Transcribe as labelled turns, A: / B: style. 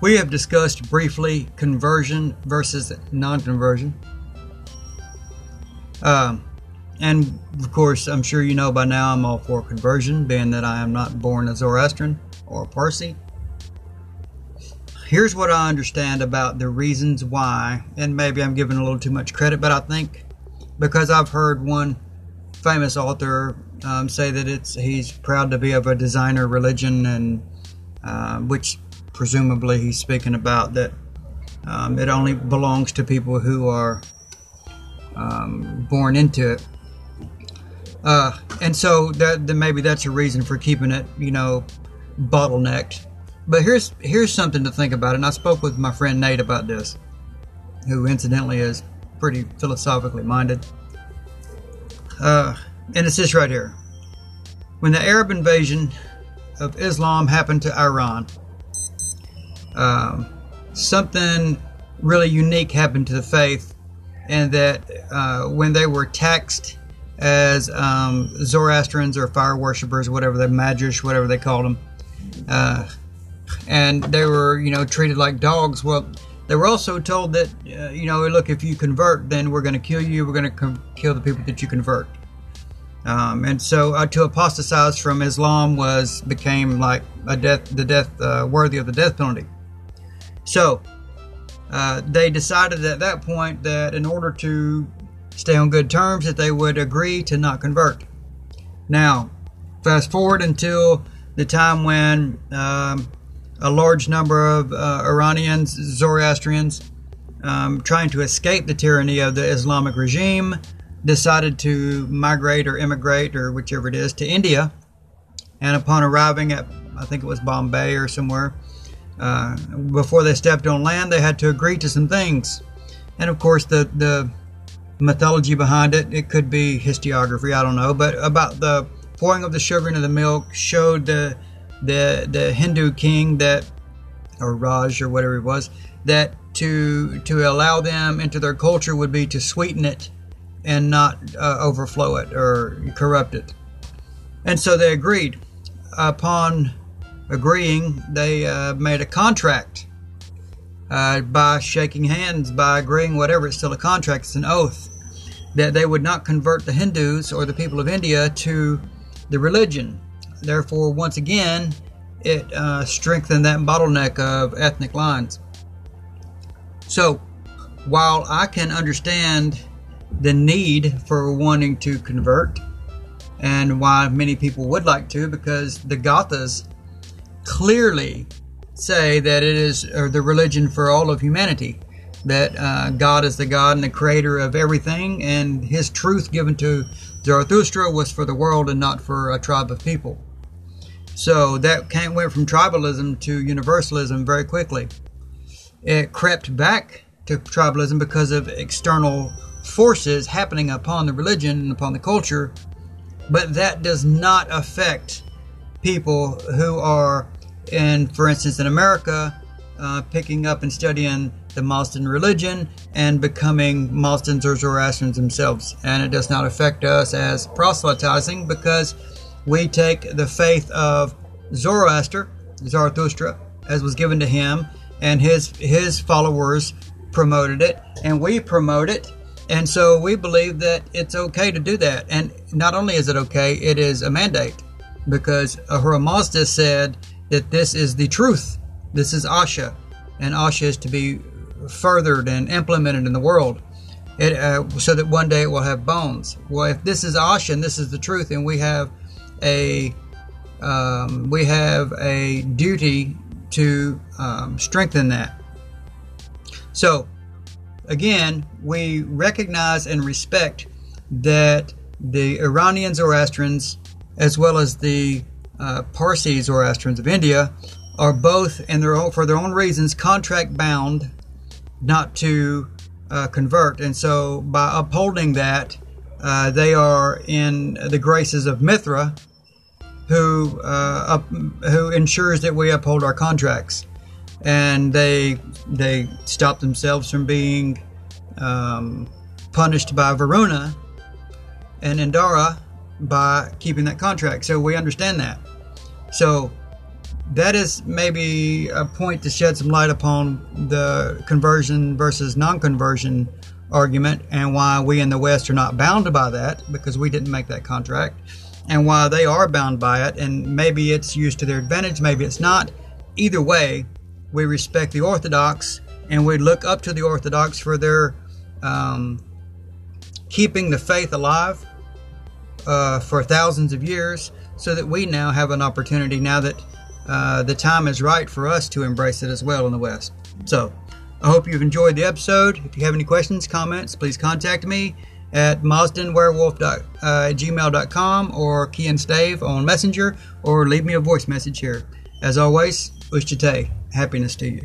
A: we have discussed briefly conversion versus non conversion. Um, and of course, I'm sure you know by now I'm all for conversion, being that I am not born a Zoroastrian or a Parsi. Here's what I understand about the reasons why, and maybe I'm giving a little too much credit, but I think because I've heard one famous author um, say that it's he's proud to be of a designer religion, and uh, which presumably he's speaking about that um, it only belongs to people who are um, born into it. Uh, and so that then maybe that's a reason for keeping it, you know, bottlenecked. But here's here's something to think about, and I spoke with my friend Nate about this, who incidentally is pretty philosophically minded. Uh, and it's this right here. When the Arab invasion of Islam happened to Iran, um, something really unique happened to the faith, and that uh, when they were taxed as um, Zoroastrians or fire worshippers, whatever they Magish, whatever they called them, uh, and they were you know treated like dogs. Well, they were also told that uh, you know look if you convert, then we're going to kill you. We're going to com- kill the people that you convert. Um, and so uh, to apostatize from Islam was became like a death, the death uh, worthy of the death penalty. So uh, they decided at that point that in order to stay on good terms, that they would agree to not convert. Now, fast forward until the time when um, a large number of uh, Iranians, Zoroastrians, um, trying to escape the tyranny of the Islamic regime, decided to migrate or immigrate or whichever it is to India. And upon arriving at, I think it was Bombay or somewhere, uh, before they stepped on land, they had to agree to some things. And of course, the, the mythology behind it, it could be historiography, I don't know, but about the pouring of the sugar into the milk showed the, the, the Hindu king that, or Raj or whatever it was, that to, to allow them into their culture would be to sweeten it and not uh, overflow it or corrupt it. And so they agreed. Upon agreeing, they uh, made a contract uh, by shaking hands, by agreeing, whatever, it's still a contract, it's an oath, that they would not convert the Hindus or the people of India to the religion. Therefore, once again, it uh, strengthened that bottleneck of ethnic lines. So, while I can understand the need for wanting to convert and why many people would like to because the Gathas clearly say that it is the religion for all of humanity that uh, God is the God and the creator of everything and his truth given to Zarathustra was for the world and not for a tribe of people. So that came, went from tribalism to universalism very quickly. It crept back to tribalism because of external forces happening upon the religion and upon the culture, but that does not affect people who are in, for instance, in America, uh, picking up and studying the Mazdan religion and becoming Mazdans or Zoroastrians themselves. And it does not affect us as proselytizing because we take the faith of Zoroaster, Zarathustra, as was given to him, and his his followers promoted it, and we promote it and so we believe that it's okay to do that. And not only is it okay, it is a mandate because Ahura Mazda said that this is the truth. This is Asha, and Asha is to be furthered and implemented in the world. It, uh, so that one day it will have bones. Well, if this is Asha and this is the truth, and we have a um, we have a duty to um, strengthen that. So again, we recognize and respect that the Iranian Zoroastrians, as well as the uh, Parsi Zoroastrians of India, are both, in their own, for their own reasons, contract bound not to uh, convert. And so, by upholding that, uh, they are in the graces of Mithra, who uh, up, who ensures that we uphold our contracts and they they stop themselves from being um, punished by Varuna and Indra by keeping that contract. So we understand that. So that is maybe a point to shed some light upon the conversion versus non-conversion argument and why we in the West are not bound by that because we didn't make that contract and why they are bound by it and maybe it's used to their advantage maybe it's not either way we respect the orthodox and we look up to the orthodox for their um, keeping the faith alive uh, for thousands of years so that we now have an opportunity now that uh, the time is right for us to embrace it as well in the West. So, I hope you've enjoyed the episode. If you have any questions, comments, please contact me at mazdanwerewolf@gmail.com uh, or Key and Stave on Messenger or leave me a voice message here. As always, Ushtate, happiness to you.